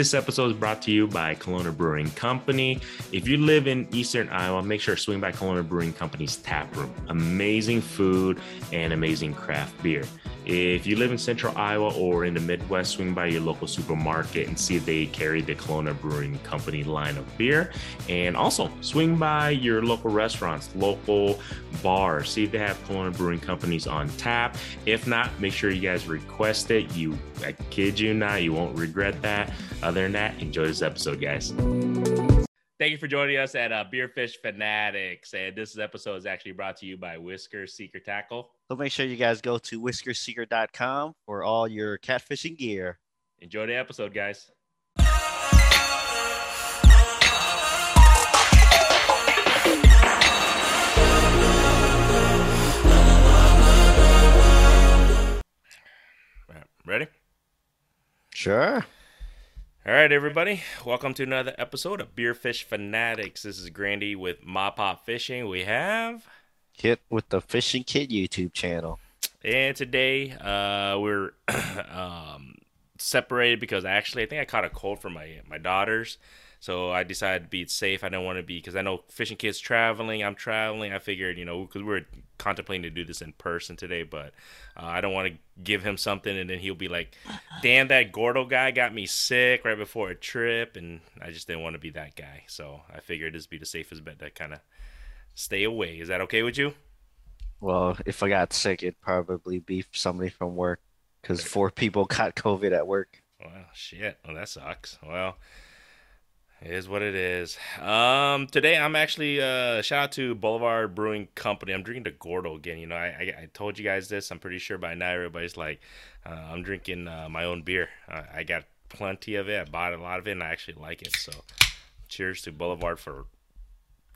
This episode is brought to you by Kalona Brewing Company. If you live in Eastern Iowa, make sure to swing by Kalona Brewing Company's tap room. Amazing food and amazing craft beer. If you live in Central Iowa or in the Midwest, swing by your local supermarket and see if they carry the Kalona Brewing Company line of beer. And also swing by your local restaurants, local bars, see if they have Kalona Brewing Companies on tap. If not, make sure you guys request it. You, I kid you not, you won't regret that. Uh, Other than that, enjoy this episode, guys. Thank you for joining us at uh, Beerfish Fanatics. And this episode is actually brought to you by Whisker Seeker Tackle. So make sure you guys go to whiskerseeker.com for all your catfishing gear. Enjoy the episode, guys. Ready? Sure. All right, everybody. Welcome to another episode of Beerfish Fanatics. This is Grandy with Ma Pop Fishing. We have Kit with the Fishing Kid YouTube channel. And today uh, we're um, separated because actually I think I caught a cold from my my daughters. So I decided to be safe. I don't want to be because I know fishing kids traveling. I'm traveling. I figured you know because we're contemplating to do this in person today, but uh, I don't want to give him something and then he'll be like, "Damn, that Gordo guy got me sick right before a trip," and I just didn't want to be that guy. So I figured this would be the safest bet to kind of stay away. Is that okay with you? Well, if I got sick, it'd probably be somebody from work because four people got COVID at work. Well, shit. Well, that sucks. Well, it is what it is. Um, today I'm actually uh, shout out to Boulevard Brewing Company. I'm drinking the Gordo again. You know, I, I, I told you guys this. I'm pretty sure by now everybody's like, uh, I'm drinking uh, my own beer. Uh, I got plenty of it. I bought a lot of it, and I actually like it. So, cheers to Boulevard for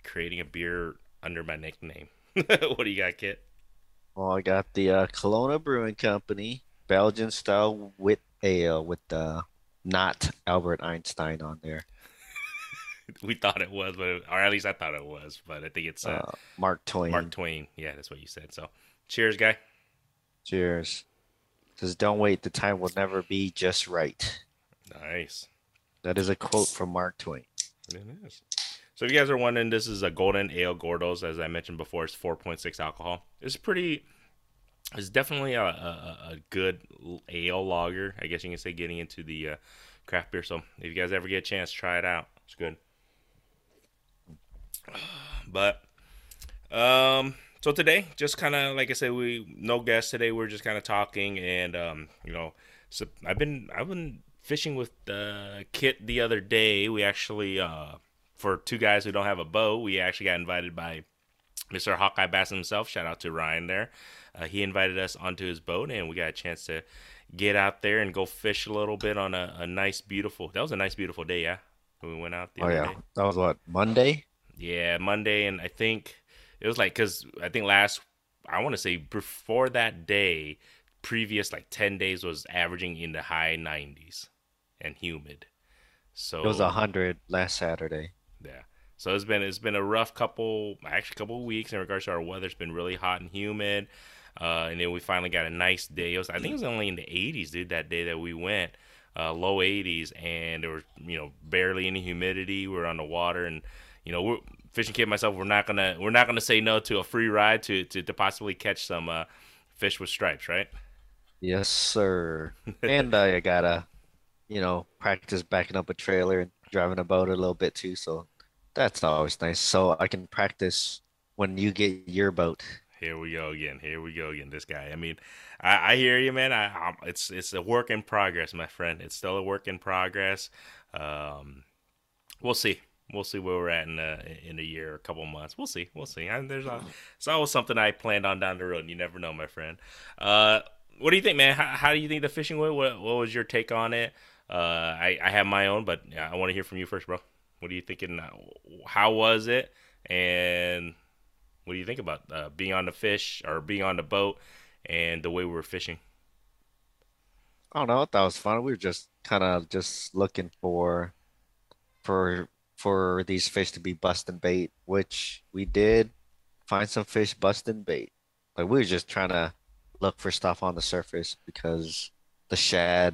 creating a beer under my nickname. what do you got, Kit? Well, I got the uh, Kalona Brewing Company Belgian style wit ale with the not Albert Einstein on there. we thought it was, but it, or at least I thought it was, but I think it's uh, Uh, Mark Twain. Mark Twain. Yeah, that's what you said. So, cheers, guy. Cheers. Says, don't wait. The time will never be just right. Nice. That is a quote from Mark Twain. It is. So if you guys are wondering, this is a Golden Ale Gordos. As I mentioned before, it's 4.6 alcohol. It's pretty. It's definitely a, a, a good ale lager. I guess you can say getting into the uh, craft beer. So if you guys ever get a chance, try it out. It's good. But um, so today, just kind of like I said, we no guests today. We're just kind of talking, and um, you know, so I've been I've been fishing with uh, Kit the other day. We actually uh, for two guys who don't have a boat, we actually got invited by Mr. Hawkeye Bass himself. Shout out to Ryan there. Uh, he invited us onto his boat, and we got a chance to get out there and go fish a little bit on a, a nice, beautiful. That was a nice, beautiful day, yeah. When we went out the Oh other yeah, day. that was what Monday. Yeah, Monday, and I think it was like because I think last I want to say before that day, previous like ten days was averaging in the high nineties and humid. So It was a hundred last Saturday. yeah. So it's been it's been a rough couple actually couple of weeks in regards to our weather. It's been really hot and humid. Uh, and then we finally got a nice day. It was I think it was only in the 80s, dude, that day that we went. Uh, low 80s and there was you know barely any humidity. We are on the water and you know we're fishing kid myself. We're not gonna we're not gonna say no to a free ride to to, to possibly catch some uh, fish with stripes, right? Yes, sir. and I gotta, you know, practice backing up a trailer and driving a boat a little bit too. So that's always nice. So I can practice when you get your boat. Here we go again. Here we go again. This guy. I mean, I, I hear you, man. I, i it's it's a work in progress, my friend. It's still a work in progress. Um, we'll see. We'll see where we're at in a, in a year, a couple months. We'll see. We'll see. And there's a, it's always something I planned on down the road. And you never know, my friend. Uh, what do you think, man? How, how do you think the fishing went? What, what was your take on it? Uh, I I have my own, but I want to hear from you first, bro. What are you thinking? uh, How was it? And what do you think about uh, being on the fish or being on the boat and the way we were fishing? I don't know. I it was fun. We were just kind of just looking for for for these fish to be busting bait, which we did find some fish busting bait. Like we were just trying to look for stuff on the surface because the shad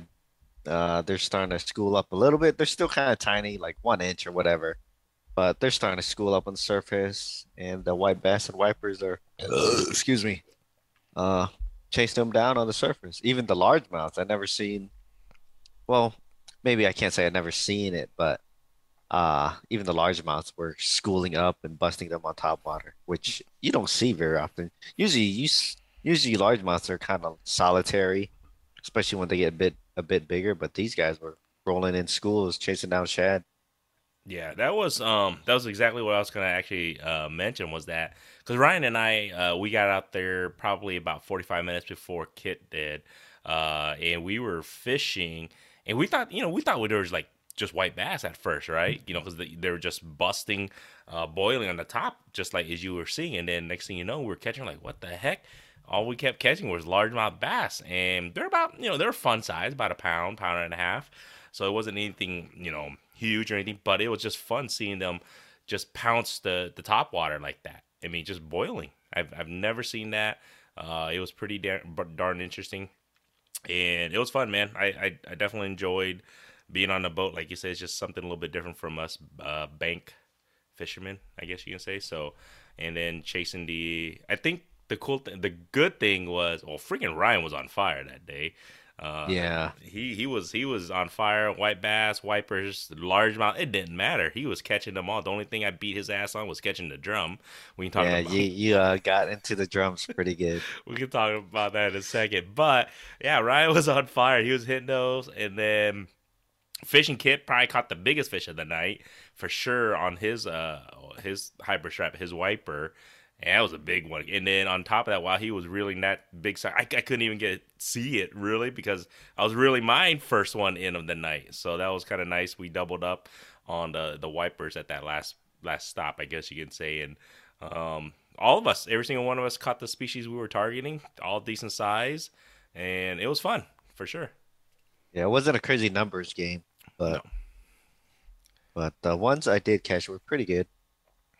Uh, they're starting to school up a little bit. They're still kind of tiny, like one inch or whatever, but they're starting to school up on the surface. And the white bass and wipers are, excuse me, uh, chasing them down on the surface. Even the largemouths, I never seen. Well, maybe I can't say I've never seen it, but uh, even the large largemouths were schooling up and busting them on top water, which you don't see very often. Usually, you usually largemouths are kind of solitary, especially when they get a bit a bit bigger. But these guys were rolling in schools, chasing down shad. Yeah, that was um that was exactly what I was gonna actually uh, mention was that because Ryan and I uh, we got out there probably about forty five minutes before Kit did, uh, and we were fishing, and we thought you know we thought there was like just white bass at first, right? You know, because they, were just busting, uh, boiling on the top, just like as you were seeing, and then next thing you know, we we're catching like what the heck. All we kept catching was largemouth bass, and they're about you know they're fun size, about a pound, pound and a half. So it wasn't anything you know huge or anything, but it was just fun seeing them just pounce the the top water like that. I mean, just boiling. I've I've never seen that. Uh, it was pretty darn, darn interesting, and it was fun, man. I, I I definitely enjoyed being on the boat. Like you said, it's just something a little bit different from us uh, bank fishermen, I guess you can say. So, and then chasing the. I think the cool, th- the good thing was, well, freaking Ryan was on fire that day. Uh, Yeah, he he was he was on fire. White bass, wipers, largemouth. It didn't matter. He was catching them all. The only thing I beat his ass on was catching the drum. We can talk yeah, about you you uh, got into the drums pretty good. we can talk about that in a second. But yeah, Ryan was on fire. He was hitting those, and then fishing kit probably caught the biggest fish of the night for sure on his uh his hyper strap, his wiper. And that was a big one. And then on top of that, while he was reeling that big size, I, I couldn't even get see it really because I was really my first one in of the night. So that was kind of nice. We doubled up on the the wipers at that last last stop, I guess you can say. And um, all of us, every single one of us, caught the species we were targeting, all decent size, and it was fun for sure. Yeah, it wasn't a crazy numbers game, No. but but the ones I did catch were pretty good.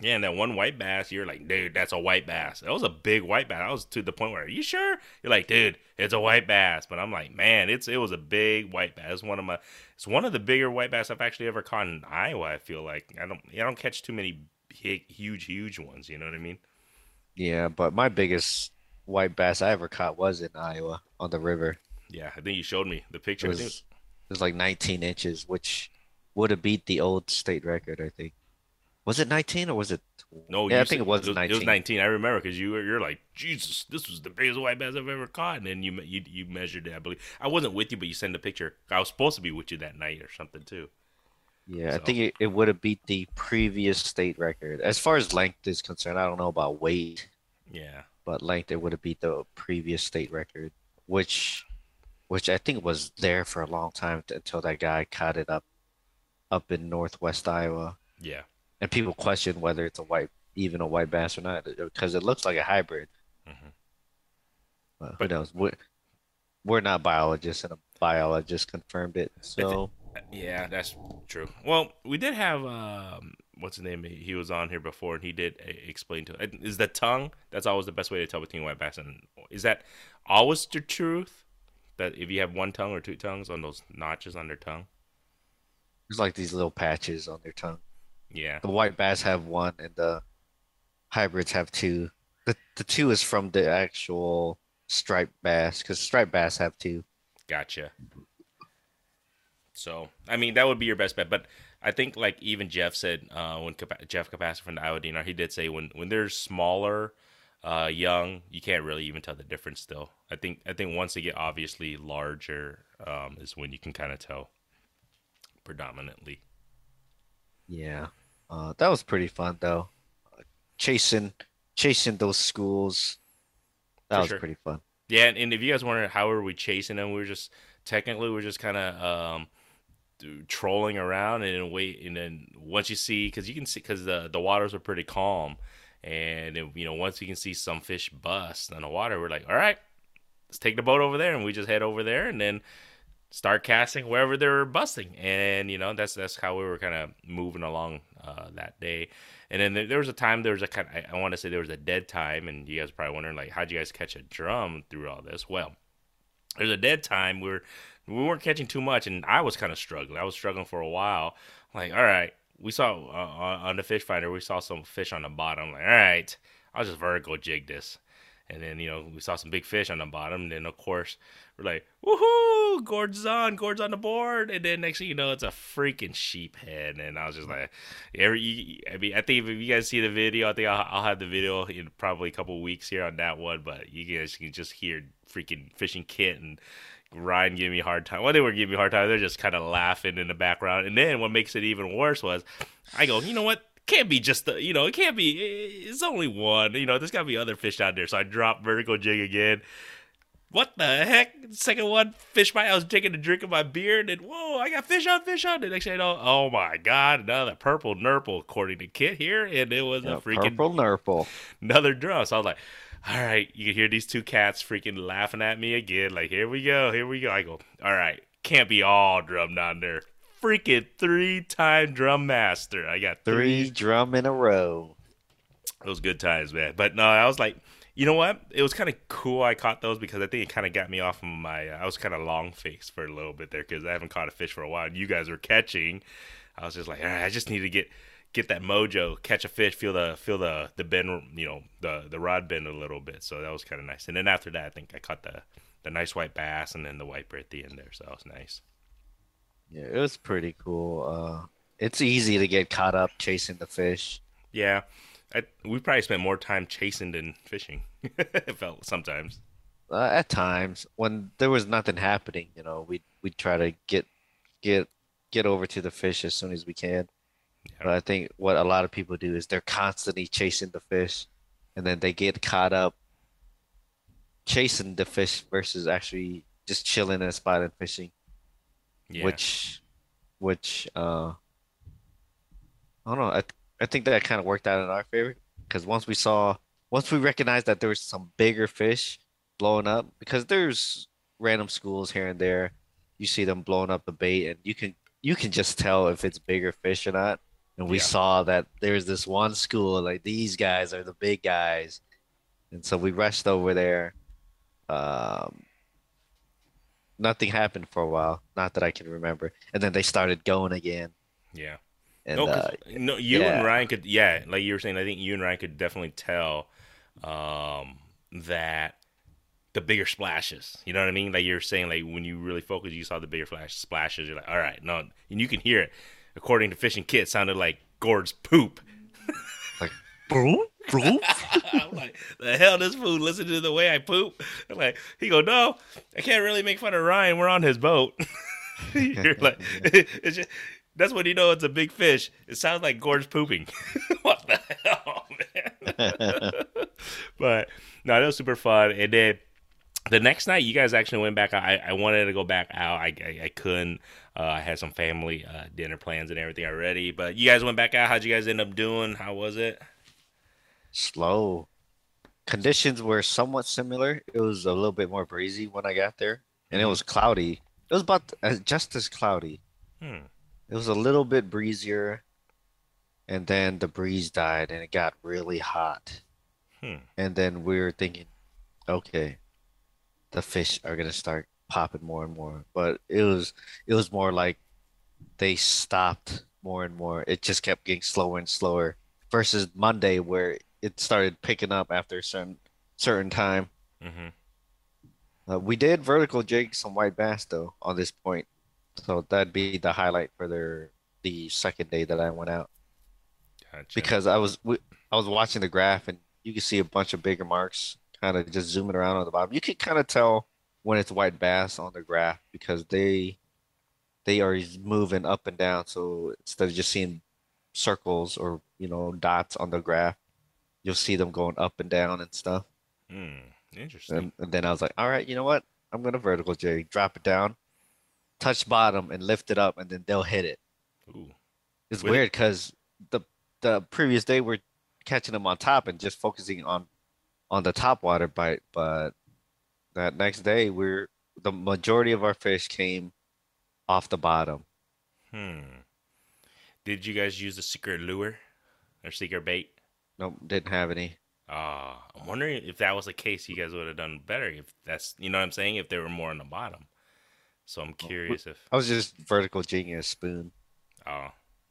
Yeah, and that one white bass, you're like, dude, that's a white bass. That was a big white bass. I was to the point where, are you sure? You're like, dude, it's a white bass. But I'm like, man, it's it was a big white bass. It's one of my, it's one of the bigger white bass I've actually ever caught in Iowa. I feel like I don't, I don't catch too many big, huge, huge ones. You know what I mean? Yeah, but my biggest white bass I ever caught was in Iowa on the river. Yeah, I think you showed me the It picture. I think, was it was like 19 inches, which would have beat the old state record, I think. Was it 19 or was it? no, Yeah, I think it was it was, it was 19. 19. I remember because you were, you're like, Jesus, this was the biggest white bass I've ever caught. And then you you you measured it. I believe I wasn't with you, but you sent a picture. I was supposed to be with you that night or something too. Yeah, I think it, it would have beat the previous state record. As far as length is concerned, I don't know about weight, yeah. but length it would have beat the previous state record, which which I think was there for a long time t- until that guy caught it up up in northwest Iowa. Yeah. And people question whether it's a white even a white bass or not because it looks like a hybrid. Mhm. But who knows? We're, we're not biologists, and a biologist confirmed it. So Yeah, that's true. Well, we did have um, what's his name? He was on here before, and he did uh, explain to it. Is the tongue? That's always the best way to tell between white bass and is that always the truth? That if you have one tongue or two tongues on those notches on their tongue? there's like these little patches on their tongue. Yeah, The white bass have one, and the hybrids have two. The the two is from the actual striped bass, because striped bass have two. gotcha. So I mean, that would be your best bet, but. I think, like even Jeff said, uh, when Jeff Kopaska from the Iowa DNR, he did say when when they're smaller, uh, young, you can't really even tell the difference. Still, I think I think once they get obviously larger, um, is when you can kind of tell predominantly. Yeah, uh, that was pretty fun though. Chasing chasing those schools, that For was sure. pretty fun. Yeah, and, and if you guys wonder how were we chasing them, we were just technically we are just kind of um, trolling around and wait, and then once you see, because you can see, because the the waters are pretty calm, and then, you know once we can see some fish bust on the water, we're like, all right, let's take the boat over there, and we just head over there, and then start casting wherever they're busting, and you know that's that's how we were kind of moving along uh, that day. And then there, was a time there was a kind I, I want to say there was a dead time, and you guys probably wondering like how'd you guys catch a drum through all this? Well, there's a dead time. We're we weren't catching too much, and I was kind of struggling. I was struggling for a while. Like, all right, we saw uh, on the fish finder, we saw some fish on the bottom. Like, all right, I'll just vertical jig this. And then, you know, we saw some big fish on the bottom. And then, of course, we're like, woohoo, Gord's on, Gord's on the board. And then next thing you know, it's a freaking sheep head. And I was just like, every, I mean, I think if you guys see the video, I think I'll, I'll have the video in probably a couple weeks here on that one. But you guys can just hear freaking fishing kit and Ryan giving me a hard time. Well, they were giving me a hard time. They're just kind of laughing in the background. And then what makes it even worse was I go, you know what? can't be just the, you know, it can't be, it's only one. You know, there's got to be other fish out there. So I drop vertical jig again. What the heck? Second one, fish bite. I was taking a drink of my beer, and then whoa, I got fish on, fish on. The next thing I know, oh my god, another purple nurple, according to Kit here, and it was yeah, a freaking purple nurple, another drum. So I was like, all right, you can hear these two cats freaking laughing at me again. Like, here we go, here we go. I go, all right, can't be all drum down there freaking three time drum master. I got three, three drum in a row. Those good times, man. But no, I was like, you know what? It was kind of cool. I caught those because I think it kind of got me off of my. Uh, I was kind of long faced for a little bit there because I haven't caught a fish for a while. And you guys were catching. I was just like, I just need to get get that mojo, catch a fish, feel the feel the the bend, you know, the the rod bend a little bit. So that was kind of nice. And then after that, I think I caught the the nice white bass and then the white at the end there. So that was nice. Yeah, it was pretty cool. Uh, it's easy to get caught up chasing the fish. Yeah, I, we probably spent more time chasing than fishing. it felt sometimes. Uh, at times, when there was nothing happening, you know, we we try to get get get over to the fish as soon as we can. But I think what a lot of people do is they're constantly chasing the fish, and then they get caught up chasing the fish versus actually just chilling in a spot and fishing yeah. which which uh I don't know. I I think that kind of worked out in our favor because once we saw once we recognized that there was some bigger fish blowing up because there's random schools here and there you see them blowing up the bait and you can you can just tell if it's bigger fish or not and we yeah. saw that there's this one school like these guys are the big guys and so we rushed over there um nothing happened for a while. Not that I can remember. And then they started going again. Yeah. And, no, uh, no, you yeah. and Ryan could, yeah, like you were saying, I think you and Ryan could definitely tell um, that the bigger splashes. You know what I mean? Like you're saying, like when you really focus, you saw the bigger flash splashes. You're like, all right, no, and you can hear it. According to Fishing Kit, sounded like Gord's poop. like boom. I'm like, the hell, this fool listen to the way I poop. I'm like, he go, no, I can't really make fun of Ryan. We're on his boat. You're like, it's just, that's when you know it's a big fish. It sounds like Gord's pooping. what the hell, man? but no, that was super fun. And then the next night, you guys actually went back. I, I wanted to go back out. I, I, I couldn't. Uh, I had some family uh, dinner plans and everything already. But you guys went back out. How'd you guys end up doing? How was it? slow. Conditions were somewhat similar. It was a little bit more breezy when I got there, and it mm-hmm. was cloudy. It was about just as cloudy. Hmm. It was a little bit breezier, and then the breeze died, and it got really hot. Hmm. And then we were thinking, okay, the fish are gonna start popping more and more. But it was it was more like they stopped more and more. It just kept getting slower and slower. Versus Monday, where it started picking up after a certain certain time. Mm-hmm. Uh, we did vertical jig some white bass though on this point, so that'd be the highlight for their the second day that I went out. Gotcha. Because I was I was watching the graph and you can see a bunch of bigger marks kind of just zooming around on the bottom. You can kind of tell when it's white bass on the graph because they they are moving up and down. So instead of just seeing circles or you know dots on the graph, you'll see them going up and down and stuff. Hmm, interesting. And, and, then I was like, all right, you know what? I'm gonna vertical jig, drop it down, touch bottom, and lift it up, and then they'll hit it. Ooh. It's With weird because the the previous day we're catching them on top and just focusing on on the top water bite, but that next day we're the majority of our fish came off the bottom. Hmm. Did you guys use the secret lure or secret bait? Nope, didn't have any. Uh, I'm wondering if that was the case, you guys would have done better. If that's, you know what I'm saying? If they were more on the bottom. So I'm curious if I was just vertical jigging a spoon. oh,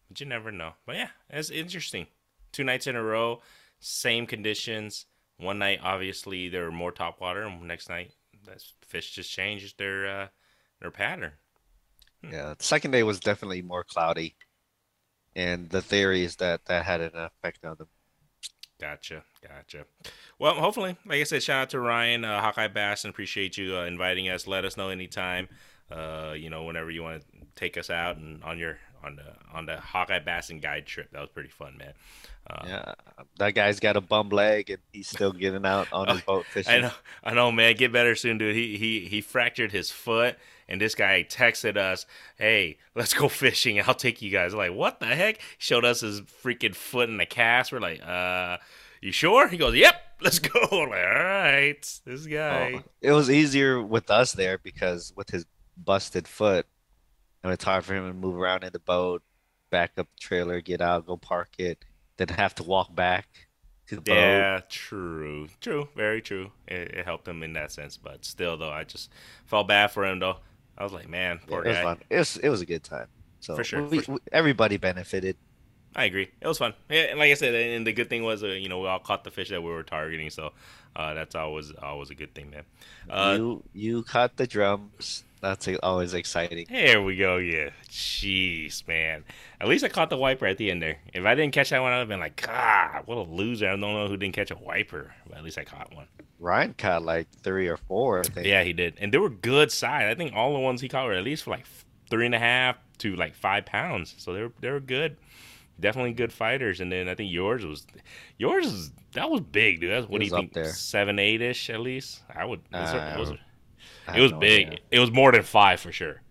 but you never know. But yeah, it's interesting. Two nights in a row, same conditions. One night, obviously, there were more top water, and next night, that fish just changed their uh, their pattern. Yeah, the second day was definitely more cloudy, and the theory is that that had an effect on them. Gotcha, gotcha. Well, hopefully, like I said, shout out to Ryan uh, Hawkeye Bass, and appreciate you uh, inviting us. Let us know anytime. Uh, you know, whenever you want to take us out and on your on the on the Hawkeye Bass and Guide trip. That was pretty fun, man. Uh, Yeah, that guy's got a bum leg, and he's still getting out on his boat fishing. I know, I know, man. Get better soon, dude. He he he fractured his foot, and this guy texted us, "Hey, let's go fishing. I'll take you guys." like, what the heck? Showed us his freaking foot in the cast. We're like, uh, you sure? He goes, "Yep, let's go." Like, all right, this guy. Oh, it was easier with us there because with his busted foot, and it's hard for him to move around in the boat, back up the trailer, get out, go park it, then have to walk back to the boat. Yeah, true, true, very true. It, it helped him in that sense, but still, though, I just felt bad for him. Though I was like, man, Yeah, poor it was fun. It was it was a good time. So For sure, we, for we- everybody benefited. I agree. It was fun. Yeah, and like I said, and the good thing was, uh, you know, we all caught the fish that we were targeting, so uh, that's always always a good thing, man. Uh, you you caught the drums. That's always exciting. There we go. Yeah. Jeez, man. At least I caught the wiper at the end there. If I didn't catch that one, I'd have been like, God, what a loser. I don't know who didn't catch a wiper, but at least I caught one. Ryan caught like three or four. I think. Yeah, he did. And they were good size. I think all the ones he caught were at least for like three and a half to like five pounds. So they were, they were good. Definitely good fighters. And then I think yours was, yours is, that was big, dude. That's, what do you think? there. Seven, eight ish at least? I would, it was, Uh, was, it was big. idea. It was more than five for sure.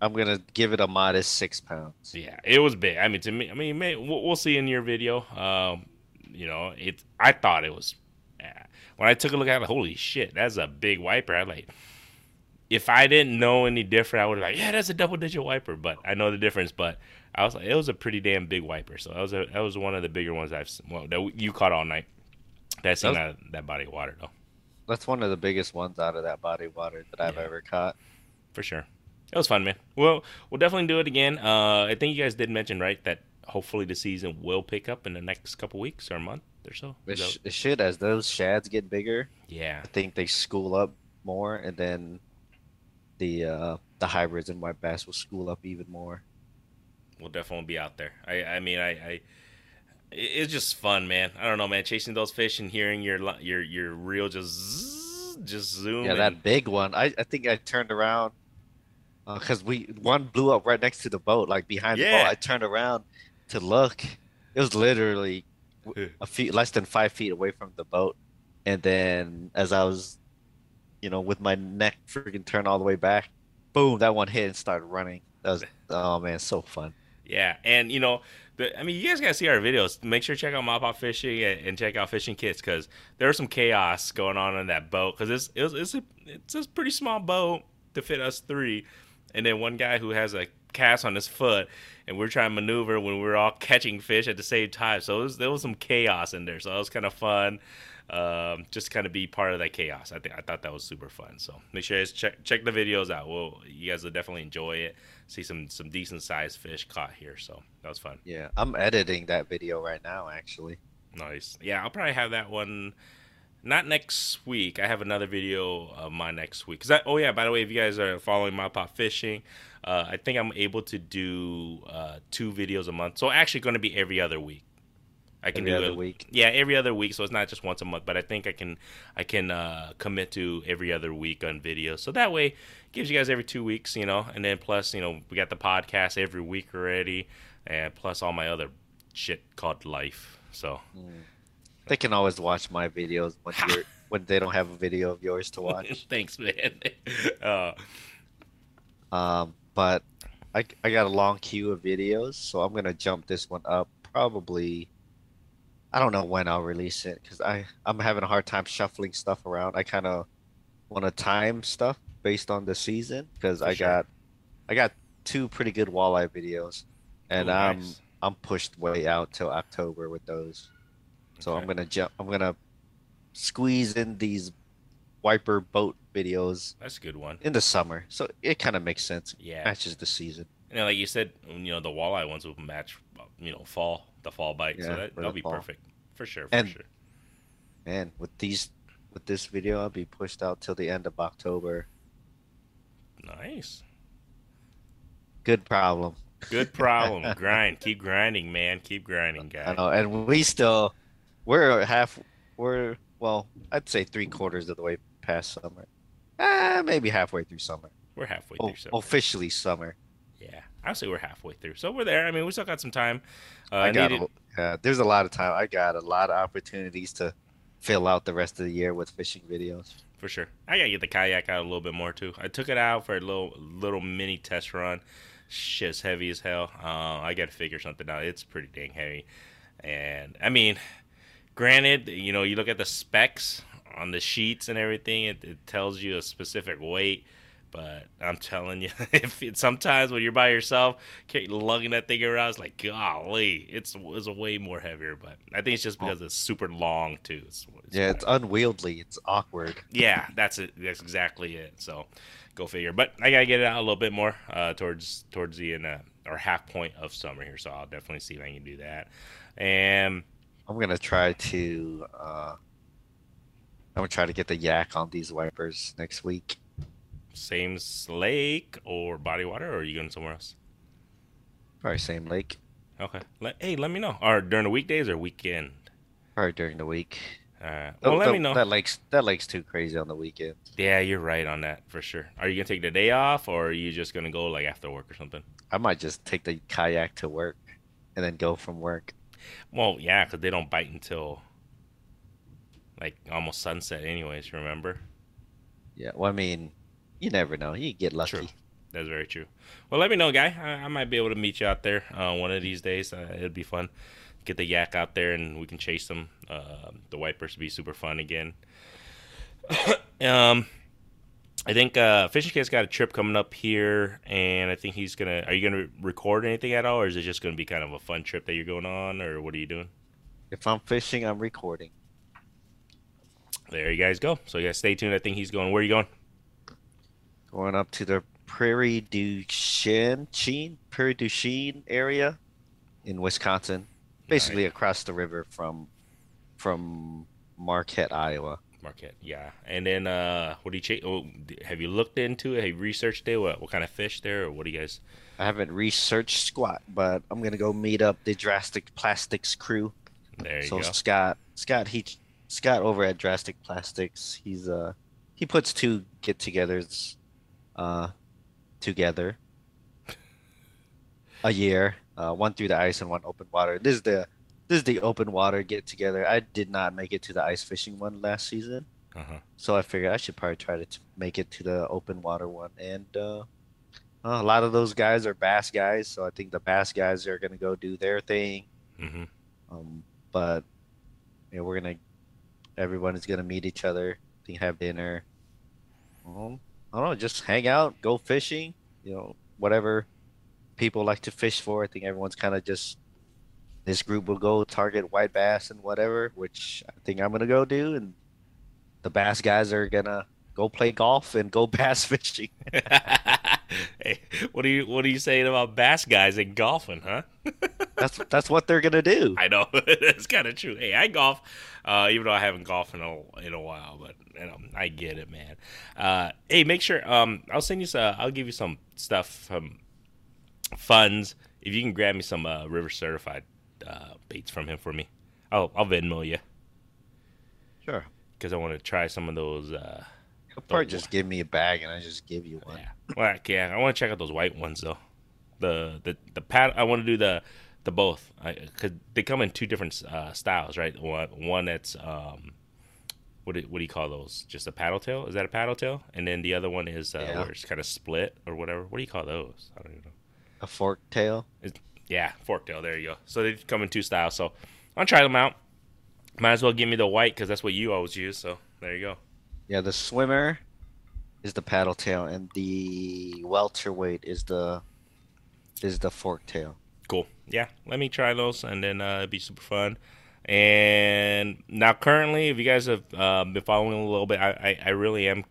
I'm gonna give it a modest six pounds. Yeah, it was big. I mean, to me, I mean, may, we'll, we'll see in your video. Um, you know, it. I thought it was. yeah. When I took a look at it, holy shit, that's a big wiper. I like. If I didn't know any different, I would have like, yeah, that's a double digit wiper. But I know the difference. But I was like, it was a pretty damn big wiper. So that was a, that was one of the bigger ones I've seen. Well, that you caught all night. That's in that, That body of water though, That's one of the biggest ones out of that body of water that I've Yeah. ever caught. for sure. It was fun, man. Well, we'll definitely do it again. Uh, I think you guys did mention right that hopefully the season will pick up in the next couple weeks or a month or so. It, sh- it should as those shads get bigger. yeah, I think they school up more, and then the uh, the hybrids and white bass will school up even more. We'll definitely be out there. I, I mean, I, I, it's just fun, man. I don't know, man. Chasing those fish and hearing your your your reel just zzz, just zoom. Yeah, that big one. I, I think I turned around uh, because we one blew up right next to the boat, like behind the Yeah. boat. I turned around to look. It was literally a feet less than five feet away from the boat, and then as I was, you know, with my neck freaking turned all the way back, boom, that one hit and started running. That was oh man, so fun. Yeah, and you know, the, I mean, you guys gotta see our videos. Make sure to check out Mop Off Fishing and, and check out Fishing Kits because there was some chaos going on in that boat because it's it was, it's a it's a pretty small boat to fit us three, and then one guy who has a cast on his foot, and we're trying to maneuver when we're all catching fish at the same time. So it was, there was some chaos in there. So that was kind of fun. Um, just kind of be part of that chaos. I think I thought that was super fun. So make sure you guys check check the videos out. Well, you guys will definitely enjoy it. See some some decent sized fish caught here. So that was fun. Yeah, I'm editing that video right now, actually. Nice. Yeah, I'll probably have that one. Not next week. I have another video of my next week. Cause I, oh yeah, by the way, if you guys are following my pot fishing, uh, I think I'm able to do uh, two videos a month. So actually, going to be every other week. I can Every do other it. week. Yeah, every other week. So it's not just once a month, but I think I can I can uh, commit to every other week on video. So that way, gives you guys every two weeks, you know. And then plus, you know, we got the podcast every week already, and plus all my other shit called life. So They can always watch my videos when you're when they don't have a video of yours to watch. Thanks, man. Uh, Um, but I I got a long queue of videos, so I'm gonna jump this one up probably. I don't know when I'll release it because I I'm having a hard time shuffling stuff around. I kind of want to time stuff based on the season because I sure. got I got two pretty good walleye videos, and Ooh, I'm nice. I'm pushed way out till October with those. So I'm gonna jump. I'm gonna squeeze in these wiper boat videos That's a good one. in the summer, so it kind of makes sense. Yeah. Matches the season. And like you said, you know, the walleye ones will match, you know, fall the fall bite. so Yeah, that, that'll be fall. perfect for sure. For And- sure. Man, with these with this video, I'll be pushed out till the end of October. Nice. Good problem. Good problem. Grind. Keep grinding, man. Keep grinding, I know, and we still we're half we're well, I'd say three quarters of the way past summer. Ah, maybe halfway through summer. We're halfway O- through. summer. officially summer. Yeah, I'd say we're halfway through. So we're there. I mean, we still got some time. Uh, I got needed- a, uh, there's a lot of time. I got a lot of opportunities to fill out the rest of the year with fishing videos. for sure. I gotta get the kayak out a little bit more too. I took it out for a little little mini test run. Shit's heavy as hell. Uh, I gotta figure something out. It's pretty dang heavy, and I mean, granted, you know, you look at the specs on the sheets and everything. It, it tells you a specific weight. But I'm telling you, if it, sometimes when you're by yourself, lugging that thing around, it's like, golly, it's it's a way more heavier. But I think it's just because it's super long too. It's, it's Yeah, it's unwieldy. It's awkward. yeah, that's it. That's exactly it. So, go figure. But I gotta get it out a little bit more uh, towards towards the end uh, or half point of summer here. So I'll definitely see if I can do that. And I'm gonna try to. Uh, I'm gonna try to get the yak on these wipers next week. Same lake or body water, or are you going somewhere else? Probably same lake. Okay. Let, hey, let me know. Or during the weekdays or weekend. Probably during the week. Uh, Oh, well, let that- me know. That lake's that lake's too crazy on the weekend. Yeah, you're right on that for sure. Are you gonna take the day off, or are you just gonna go like after work or something? I might just take the kayak to work, and then go from work. Well, yeah, because they don't bite until like almost sunset, anyways. Remember? Yeah. Well, I mean, you never know. You get lucky. True. That's very true. Well, let me know, guy. I, I might be able to meet you out there uh, one of these days. Uh, it'd be fun. Get the yak out there and we can chase them. Uh, the wipers would be super fun again. um, I think uh, Fishing Kid's got a trip coming up here, and I think he's gonna. Are you gonna record anything at all, or is it just gonna be kind of a fun trip that you're going on, or what are you doing? If I'm fishing, I'm recording. There you guys go. So you guys stay tuned. I think he's going. Where are you going? Going up to the Prairie du Chien, Chien, Prairie du Chien area in Wisconsin, basically Nice. across the river from from Marquette, Iowa. Marquette, yeah. And then, uh, what do you cha- oh, Have you looked into it? Have you researched it? What, what kind of fish there, or what do you guys? I haven't researched squat, but I'm gonna go meet up the Drastic Plastics crew. There you so go. Scott, Scott, he, Scott over at Drastic Plastics, he's uh, he puts two get-togethers, uh, together a year, uh, one through the ice and one open water. This is the this is the open water get-together. I did not make it to the ice fishing one last season, Uh-huh. so I figured I should probably try to t- make it to the open water one. And uh, uh, a lot of those guys are bass guys, so I think the bass guys are gonna go do their thing. hmm Um, but you know, we're gonna everyone is gonna meet each other, have dinner. Um, I don't know, just hang out, go fishing, you know, whatever people like to fish for. I think everyone's kind of just this group will go target white bass and whatever, which I think I'm gonna go do, and the bass guys are gonna go play golf and go bass fishing. hey, what are you What are you saying about bass guys and golfing, huh? That's that's what they're gonna do. I know that's kind of true. Hey, I golf, uh, even though I haven't golfed in a in a while, but you know, I get it, man. Uh, hey, make sure um, I'll send you some. I'll give you some stuff, um, funds. If you can grab me some uh, river certified uh, baits from him for me, I'll I'll Venmo you Sure. because I want to try some of those. Uh, He'll probably just give me a bag and I just give you one. Yeah. Well, yeah, I want to check out those white ones though. The the the pad. I want to do the the both. I cause they come in two different uh, styles, right? One one that's um, what do, what do you call those? Just a paddle tail? Is that a paddle tail? And then the other one is uh, Yeah. where it's kind of split or whatever. What do you call those? I don't even know. A fork tail. Yeah, fork tail. There you go. So they come in two styles. So I'll try them out. Might as well give me the white because that's what you always use. So there you go. Yeah, the swimmer is the paddle tail, and the welterweight is the is the fork tail. Cool. Yeah, let me try those, and then uh, it'd be super fun. And now, currently, if you guys have uh, been following a little bit, I, I, I, really am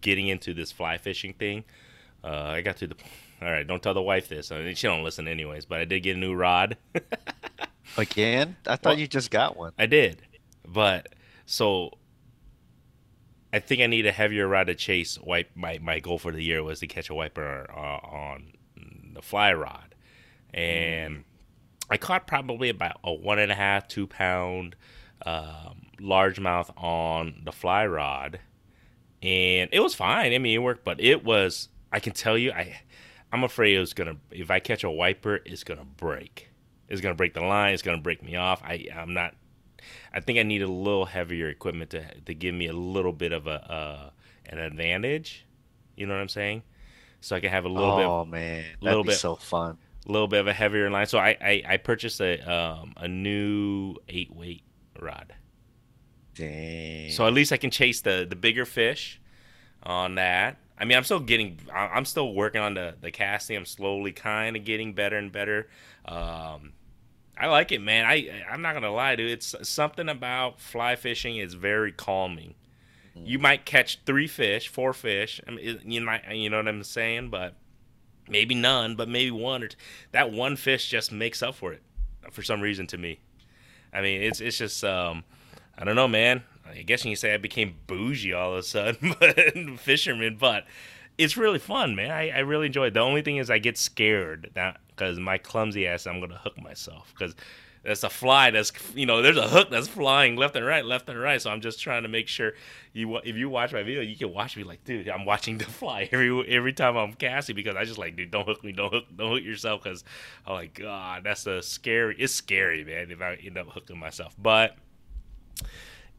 getting into this fly fishing thing. Uh, I got to the. All right, don't tell the wife this. I mean, she don't listen anyways. But I did get a new rod. Again, I thought well, you just got one. I did, but so I think I need a heavier rod to chase. Wipe my my goal for the year was to catch a wiper uh, on the fly rod, and I caught probably about a one and a half, two pound um, largemouth on the fly rod, and it was fine. I mean, it worked, but it was. I can tell you, I I'm afraid it was gonna. If I catch a wiper, it's gonna break. It's gonna break the line. It's gonna break me off. I I'm not. I think I need a little heavier equipment to to give me a little bit of a uh, an advantage. You know what I'm saying? So I can have a little oh, bit. Oh man, that'd little be bit, so fun a little bit of a heavier line. So I I, I purchased a um, a new eight weight rod. Dang. So at least I can chase the the bigger fish on that. I mean, I'm still getting, I'm still working on the the casting. I'm slowly kind of getting better and better. Um, I like it, man. I I'm not gonna lie, dude. It's something about fly fishing is very calming. Mm-hmm. You might catch three fish, four fish. I mean, you might, you know what I'm saying, but maybe none, but maybe one or two. that one fish just makes up for it for some reason to me. I mean, it's it's just um, I don't know, man. I guess you can say I became bougie all of a sudden, but fisherman. But it's really fun, man. I, I really enjoy it. The only thing is I get scared because my clumsy ass, I'm gonna hook myself because that's a fly that's you know there's a hook that's flying left and right left and right so i'm just trying to make sure you if you watch my video you can watch me like dude i'm watching the fly every every time i'm casting because i just like dude don't hook me don't hook don't hook yourself because i'm oh like god that's a scary it's scary man if i end up hooking myself but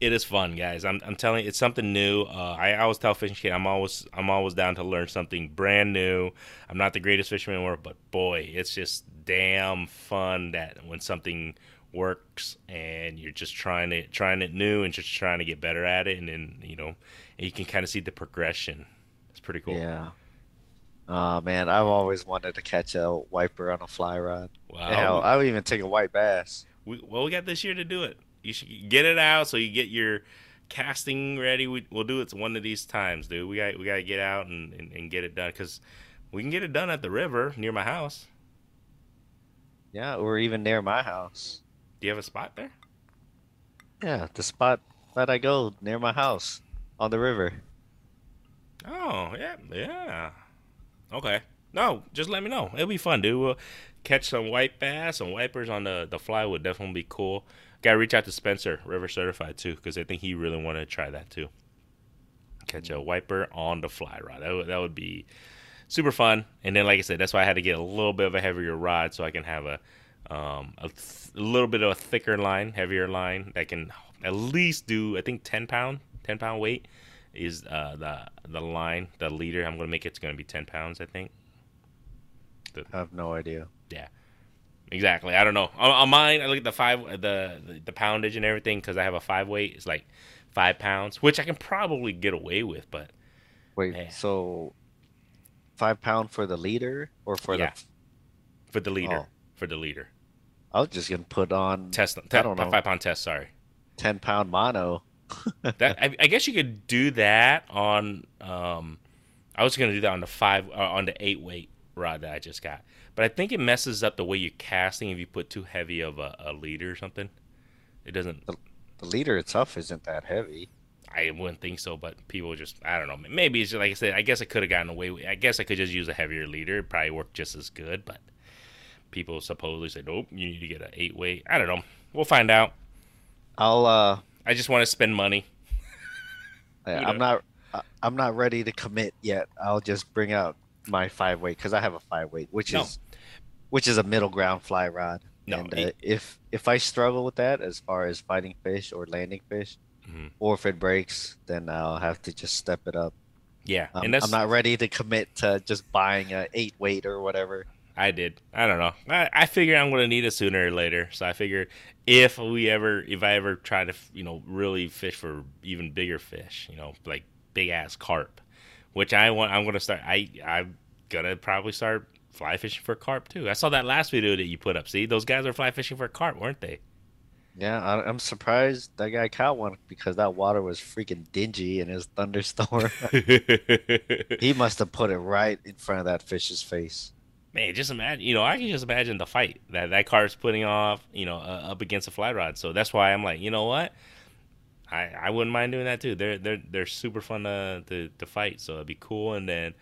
it is fun, guys. I'm, I'm telling you, it's something new. Uh, I always tell fishing kid, I'm always I'm always down to learn something brand new. I'm not the greatest fisherman in the world, but boy, it's just damn fun that when something works and you're just trying it trying it new and just trying to get better at it, and then you know you can kind of see the progression. It's pretty cool. Yeah. Oh man, I've always wanted to catch a wiper on a fly rod. Wow. Hell, I would even take a white bass. We, well, we got this year to do it you should get it out so you get your casting ready. We, will do it one of these times, dude. We got we got to get out and, and, and get it done because we can get it done at the river near my house. Yeah, or even near my house. Do you have a spot there? Yeah, the spot that I go near my house on the river. Oh yeah, yeah. Okay. No, just let me know. It'll be fun, dude. We'll catch some white bass, some wipers on the the fly would definitely be cool. Got to reach out to Spencer, River Certified too, because I think he really wanted to try that too. Catch a wiper on the fly rod. That, that would be super fun. And then, like I said, that's why I had to get a little bit of a heavier rod so I can have a um, a, th- a, little bit of a thicker line, heavier line that can at least do I think ten pound, ten pound weight is uh, the the line, the leader. I'm gonna make it's gonna be ten pounds, I think. The, I have no idea. Yeah, exactly. I don't know. On, on mine, I look at the five, the the, the poundage and everything because I have a five weight. It's like five pounds, which I can probably get away with. But wait, man. so five pound for the leader or for yeah. the for the leader oh. for the leader. I was just gonna put on test. Te- I don't know five pound test. Sorry, ten pound mono. that I, I, guess you could do that on. Um, I was gonna do that on the five uh, on the eight weight rod that I just got. But I think it messes up the way you're casting if you put too heavy of a, a leader or something. It doesn't. The, the leader itself isn't that heavy. I wouldn't think so, but people just I don't know. Maybe it's just like I said. I guess I could have gotten away with. I guess I could just use a heavier leader. It probably worked just as good, but people supposedly say, "Nope, you need to get an eight weight." I don't know. We'll find out. I'll. uh I just want to spend money. I'm not. I'm not ready to commit yet. I'll just bring out my five weight because I have a five weight, which no. is which is a middle ground fly rod. No, and uh, if if I struggle with that as far as fighting fish or landing fish, mm-hmm. or if it breaks, then I'll have to just step it up. Yeah, um, and I'm not ready to commit to just buying a eight weight or whatever. I did. I don't know. I, I figure I'm going to need it sooner or later. So I figure if we ever, if I ever try to, you know, really fish for even bigger fish, you know, like big ass carp, which I want. I'm gonna start. I I'm gonna probably start fly fishing for carp too. I saw that last video that you put up. See, those guys are fly fishing for carp, weren't they? Yeah, I, I'm surprised that guy caught one because that water was freaking dingy in his thunderstorm. He must have put it right in front of that fish's face. Man, just imagine, you know, I can just imagine the fight that that car's putting off, you know, uh, up against a fly rod. So that's why I'm like, you know what? I, I wouldn't mind doing that too. They're they're they're super fun to, to, to fight, so it'd be cool. And then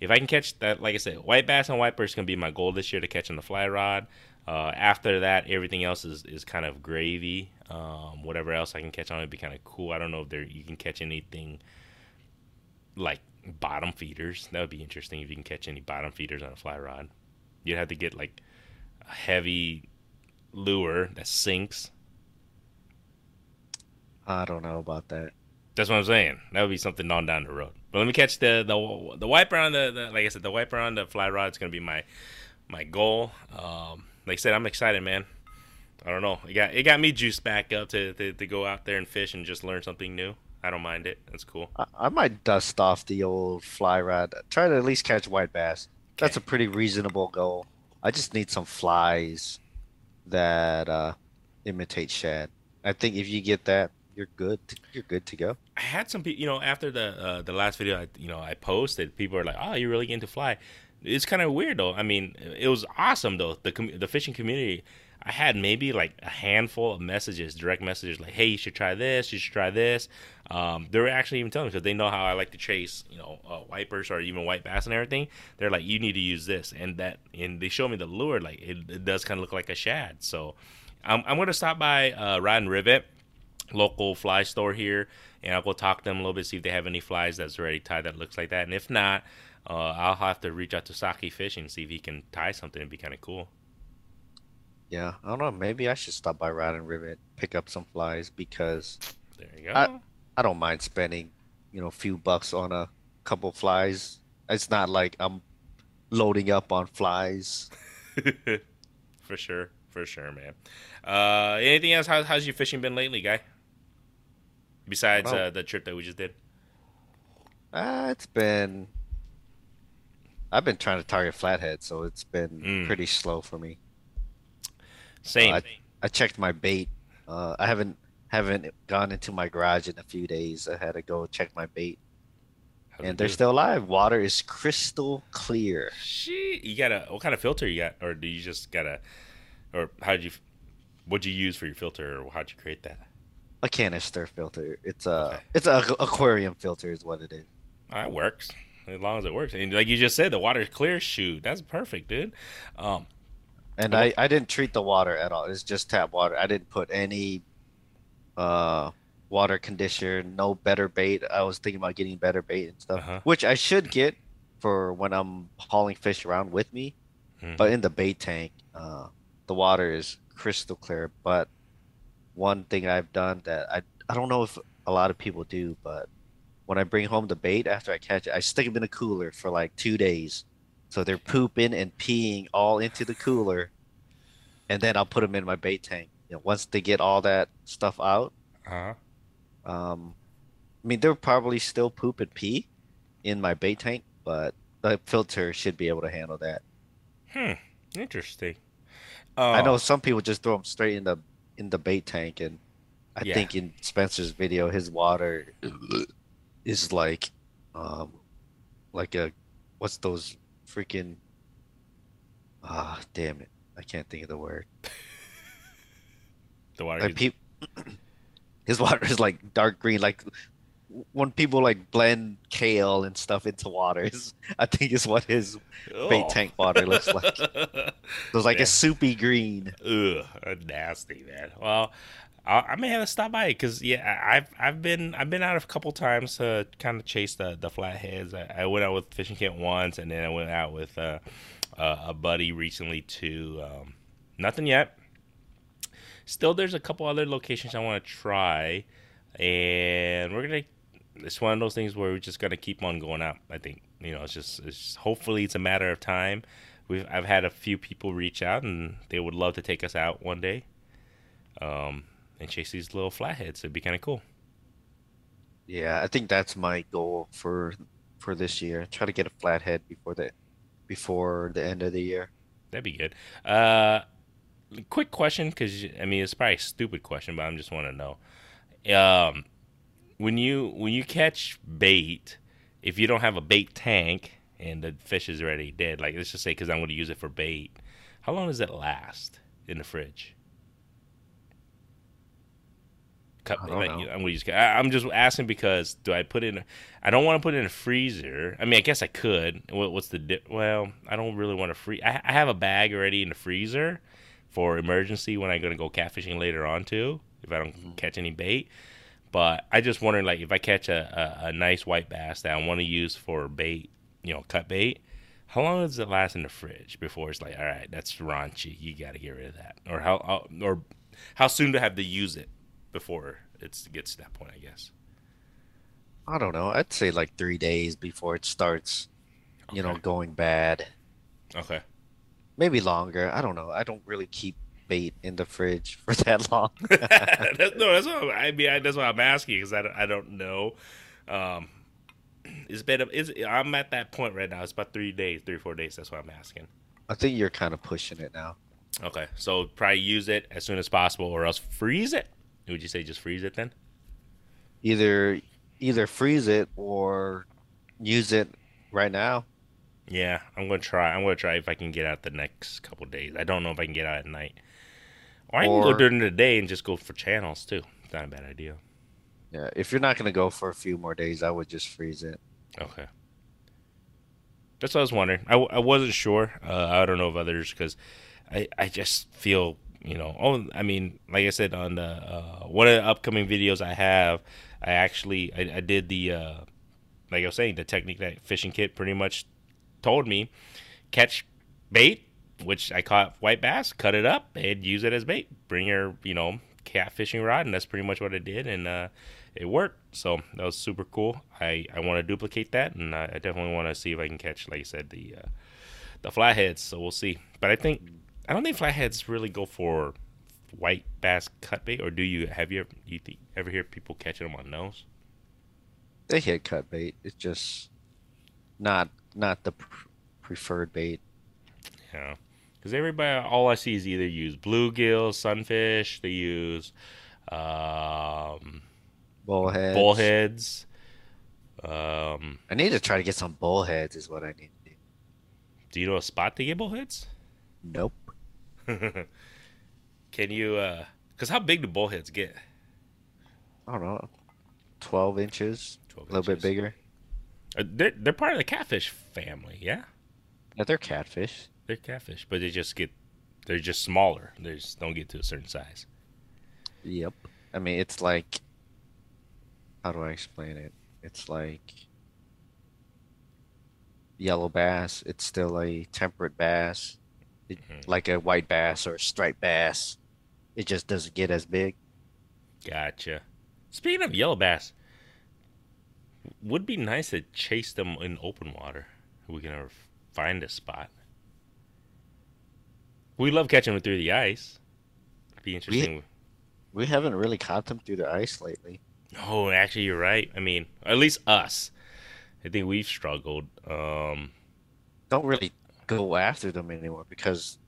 if I can catch that, like I said, white bass and white perch is gonna be my goal this year to catch on the fly rod. Uh, after that, everything else is, is kind of gravy. Um, whatever else I can catch on it would be kind of cool. I don't know if there you can catch anything like bottom feeders. That would be interesting if you can catch any bottom feeders on a fly rod. You'd have to get like a heavy lure that sinks. I don't know about that. That's what I'm saying. That would be something on down the road. But let me catch the the the wiper on the, the like I said, the wiper on the fly rod is gonna be my my goal. Um, like I said, I'm excited, man. I don't know. It got it got me juiced back up to, to, to go out there and fish and just learn something new. I don't mind it. That's cool. I, I might dust off the old fly rod. Try to at least catch white bass. That's a pretty reasonable goal. I just need some flies that uh, imitate shad. I think if you get that, you're good. To, you're good to go. I had some people, you know, after the uh, the last video, I, you know, I posted. People are like, "Oh, you're really into fly." It's kind of weird though. I mean, it was awesome though. The com- the fishing community. I had maybe like a handful of messages, direct messages, like, "Hey, you should try this. You should try this." Um, they were actually even telling me because they know how I like to chase, you know, uh, wipers or even white bass and everything. They're like, "You need to use this," and that, and they show me the lure. Like, it, it does kind of look like a shad. So, I'm, I'm gonna stop by uh, Rod and Rivet local fly store here, and I'll go talk to them a little bit, see if they have any flies that's already tied that looks like that. And if not, uh, I'll have to reach out to Saki Fishing see if he can tie something. It'd be kind of cool. Yeah, I don't know. Maybe I should stop by Rod and Rivet, pick up some flies because There you go. I- I don't mind spending, you know, a few bucks on a couple flies. It's not like I'm loading up on flies. for sure, for sure, man. Uh, anything else? How, how's your fishing been lately, guy? Besides uh, the trip that we just did. Uh, it's been. I've been trying to target flathead, so it's been Mm. pretty slow for me. Same. I, I checked my bait. Uh, I haven't haven't gone into my garage in a few days. I had to go check my bait, How's it and they're do? still alive. Water is crystal clear. Shit, you got a what kind of filter you got, or do you just got a, or how did you, what'd you use for your filter, or how'd you create that? A canister filter. It's a Okay. it's a aquarium filter is what it is. That works as long as it works. And like you just said, the water's clear. Shoot, that's perfect, dude. Um, And I, I didn't treat the water at all. It's just tap water. I didn't put any uh water conditioner, no better bait. I was thinking about getting better bait and stuff, Uh-huh. which I should get for when I'm hauling fish around with me. Mhm. But in the bait tank, uh, the water is crystal clear. But one thing I've done that I I don't know if a lot of people do, but when I bring home the bait after I catch it, I stick them in a cooler for like two days. So they're pooping and peeing all into the cooler, and then I'll put them in my bait tank. You know, once they get all that stuff out, uh-huh. um, I mean they're probably still poop and pee in my bait tank, but the filter should be able to handle that. Hmm. Interesting. I know Oh, some people just throw them straight in the in the bait tank, and I Yeah. think in Spencer's video, his water is like, um, like a what's those freaking ah damn it, I can't think of the word. the water. Like gets- peop his water is like dark green, like when people like blend kale and stuff into water. Is, I think is what his bait Oh. tank water looks like. It was like Yeah. a soupy green. Ugh, nasty man. Well, I, I may have to stop by because yeah, I've I've been I've been out a couple times to kind of chase the the flatheads. I, I went out with fishing camp once, and then I went out with uh, uh, a buddy recently too. Um, nothing yet. Still, there's a couple other locations I want to try, and we're gonna. It's one of those things where we're just gonna keep on going out. I think you know, it's just it's just- hopefully it's a matter of time. We've I've had a few people reach out and they would love to take us out one day, um, and chase these little flatheads. It'd be kind of cool. Yeah, I think that's my goal for for this year. Try to get a flathead before the before the end of the year. That'd be good. Uh, quick question, because I mean it's probably a stupid question, but I'm just want to know. Um, when you when you catch bait, if you don't have a bait tank and the fish is already dead, like let's just say because I'm going to use it for bait, how long does it last in the fridge? Cut, I like. I'm gonna use. I, I'm just asking because do I put it in? I don't want to put it in a freezer. I mean, I guess I could. What, what's the? Di- well, I don't really want to free. I, I have a bag already in the freezer for emergency when I'm gonna go catfishing later on too. If I don't Mhm. catch any bait, but I just wondering like if I catch a, a, a nice white bass that I want to use for bait, you know, cut bait. How long does it last in the fridge before it's like, all right, that's raunchy. You got to get rid of that, or how, or how soon to have to use it before it gets to that point? I guess. I don't know. I'd say like three days before it starts, you know, going bad. Okay. Maybe longer. I don't know. I don't really keep bait in the fridge for that long. that's, no, that's what I mean. I, that's what I'm asking because I, don't- I don't know. Um, it's been is I'm at that point right now. It's about three days, three or four days. That's what I'm asking. I think you're kind of pushing it now. Okay, so probably use it as soon as possible, or else freeze it. Would you say just freeze it then? Either either freeze it or use it right now. Yeah, I'm gonna try. I'm gonna try if I can get out the next couple days. I don't know if I can get out at night, or I can go during the day and just go for channels too. It's not a bad idea. Yeah, if you're not gonna go for a few more days, I would just freeze it. Okay. That's what I was wondering. I, I wasn't sure. Uh, I don't know of others because I, I just feel, you know, oh, I mean, like I said on the uh, one of the upcoming videos I have, I actually I, I did the uh, like I was saying the technique that fishing kit pretty much told me catch bait, which I caught white bass, cut it up and use it as bait. Bring your you know cat fishing rod, and that's pretty much what I did, and uh, it worked. So that was super cool. I, I want to duplicate that, and I, I definitely want to see if I can catch, like I said, the uh, the flatheads. So we'll see. But I think I don't think flatheads really go for white bass cut bait, or do you? Have you ever, you think, ever hear people catching them on nose? They hit cut bait. It's just not not the pr- preferred bait. Yeah, because everybody, all I see is either use bluegill, sunfish. They use um, Bullheads. bullheads. Um, I need to try to get some bullheads. Is what I need to do. do you know a spot to get bullheads? Nope. Can you? uh Because how big do bullheads get? I don't know. Twelve inches. 12 A 12 little bit bigger. Uh, they're they're part of the catfish family, yeah. Yeah, they're catfish. They're catfish, but they just get they're just smaller. They just don't get to a certain size. Yep. I mean, it's like, how do I explain it? It's like yellow bass. It's still a temperate bass, it, Mhm. like a white bass or a striped bass. It just doesn't get as big. Gotcha. Speaking of yellow bass, would be nice to chase them in open water. If we can ever find a spot. We love catching them through the ice. Be interesting. We haven't really caught them through the ice lately. Oh, actually, you're right. I mean, at least us. I think we've struggled. Um, Don't really go after them anymore because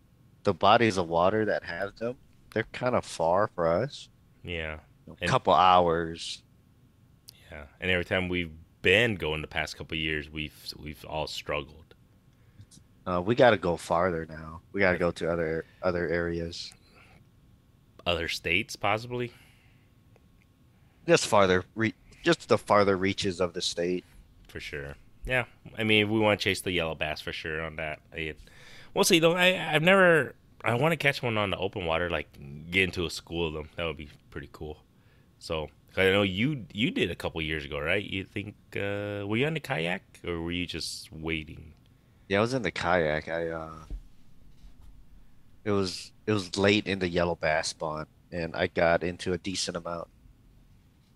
the bodies of water that have them, they're kind of far for us. yeah, A couple hours. yeah. And every time we've been going the past couple of years, we've we've all struggled. Uh, we got to go farther now. We got to go to other other areas. Other states, possibly. Just farther, re- just the farther reaches of the state. for sure. Yeah, I mean, we want to chase the yellow bass for sure on that. We'll see though. I I've never. I want to catch one on the open water, like get into a school of them. That would be pretty cool. So I know you you did a couple years ago, right? You think uh, were you on the kayak or were you just waiting? Yeah, I was in the kayak. I uh, it was it was late in the yellow bass spawn, and I got into a decent amount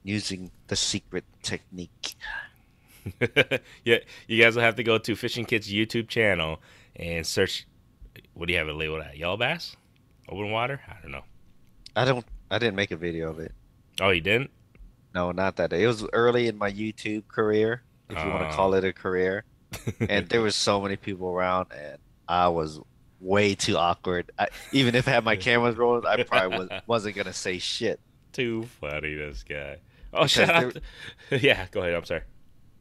using the secret technique. yeah, you guys will have to go to Fishing Kids YouTube channel and search. What do you have it labeled at? Yellow bass, open water. I don't know. I don't, I didn't make a video of it. Oh, you didn't? No, not that day. It was early in my YouTube career, if you want Oh. to call it a career. And there was so many people around, and I was way too awkward. I, even if I had my cameras rolling, I probably was, wasn't gonna say shit. Too funny, this guy. Oh, shout out! To... yeah, go ahead. I'm sorry.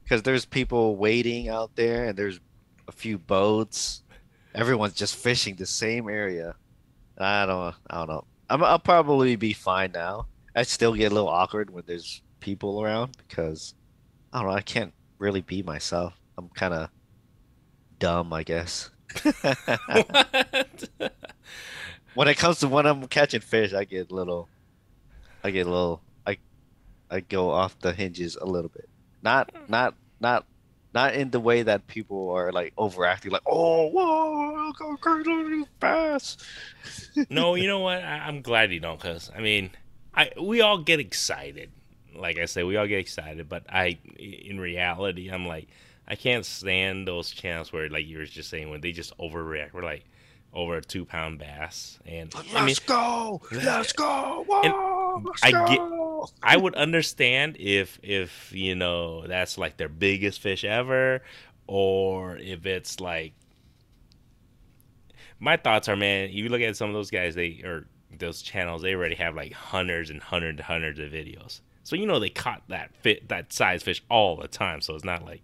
Because there's people waiting out there, and there's a few boats. Everyone's just fishing the same area. I don't. I don't know. I'm, I'll probably be fine now. I still get a little awkward when there's people around because I don't know. I can't really be myself. I'm kind of dumb, I guess. when it comes to when I'm catching fish, I get a little, I get a little, I, I go off the hinges a little bit. Not, hmm. not, not, not in the way that people are like overacting, like, oh, whoa, go crazy fast. no, you know what? I, am glad you don't, because I mean, I we all get excited. Like I said, we all get excited, but I, in reality, I'm like I can't stand those channels where, like you were just saying, when they just overreact. We're like over a two pound bass, and let's I mean, go, let's go, Whoa, let's I go. get, I would understand if if you know that's like their biggest fish ever, or if it's like. My thoughts are, man. If you look at some of those guys, they or those channels, they already have like hundreds and hundreds and hundreds of videos. So you know they caught that fit that size fish all the time. So it's not like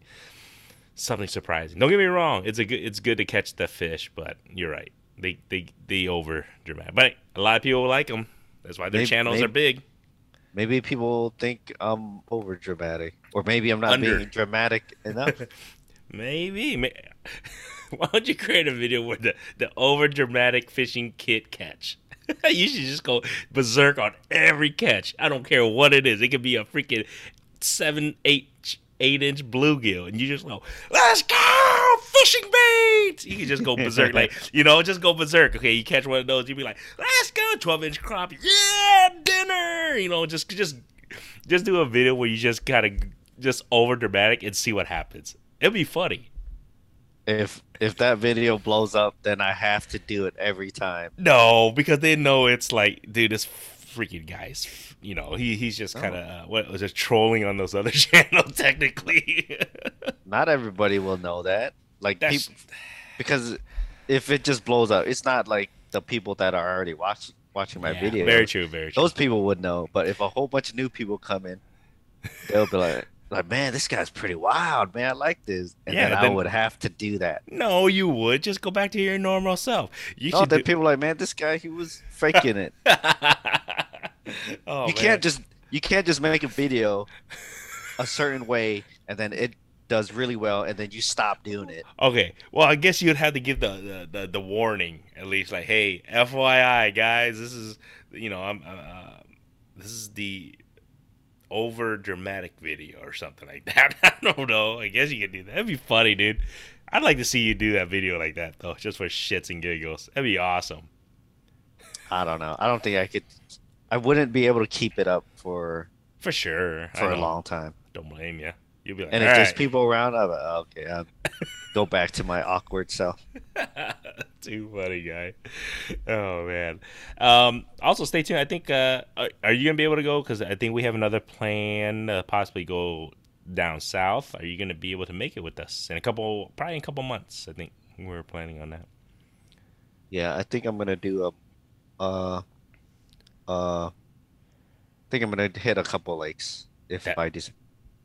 something surprising. Don't get me wrong; it's a good it's good to catch the fish, but you're right. They they they over dramatic, but a lot of people like them. That's why their maybe, channels maybe, are big. Maybe people think I'm over dramatic, or maybe I'm not Under. being dramatic enough. maybe. Why don't you create a video with the the over dramatic fishing kit catch? you should just go berserk on every catch. I don't care what it is. It could be a freaking seven, eight eight inch bluegill, and you just go, "Let's go fishing bait!" You can just go berserk, like you know, just go berserk. Okay, you catch one of those, you be like, "Let's go twelve inch crop, yeah, dinner!" You know, just just just do a video where you just kind of just over dramatic and see what happens. It'd be funny. If if that video blows up, then I have to do it every time. No, because they know it's like, dude, this freaking guy's you know he he's just kind of oh. uh, what was just trolling on those other channels technically. not everybody will know that, like people, because if it just blows up, it's not like the people that are already watching watching my yeah, video. Very true, very true. Those people would know, but if a whole bunch of new people come in, they'll be like. Like man, this guy's pretty wild, man. I like this, and yeah, then, then I would have to do that. No, you would just go back to your normal self. You no, then do... people like, man, this guy he was faking it. oh, you man. can't just you can't just make a video a certain way and then it does really well and then you stop doing it. Okay. Well, I guess you'd have to give the the, the, the warning at least like, "Hey, FYI, guys, this is you know, I'm uh, this is the over dramatic video or something like that. I don't know. I guess you could do that. That'd be funny, dude. I'd like to see you do that video like that though, just for shits and giggles. That'd be awesome. I don't know. I don't think I could I wouldn't be able to keep it up for for sure for a long time. Don't blame you. You'll be like, and if there's people around, I'm like, okay, I'll go back to my awkward self. Too funny, guy. Oh man. Um, also, stay tuned. I think. Uh, are, are, you gonna be able to go? Because I think we have another plan. Uh, possibly go down south. Are you gonna be able to make it with us in a couple? Probably in a couple months. I think we're planning on that. Yeah, I think I'm gonna do a. Uh, uh, I think I'm gonna hit a couple lakes if that, I just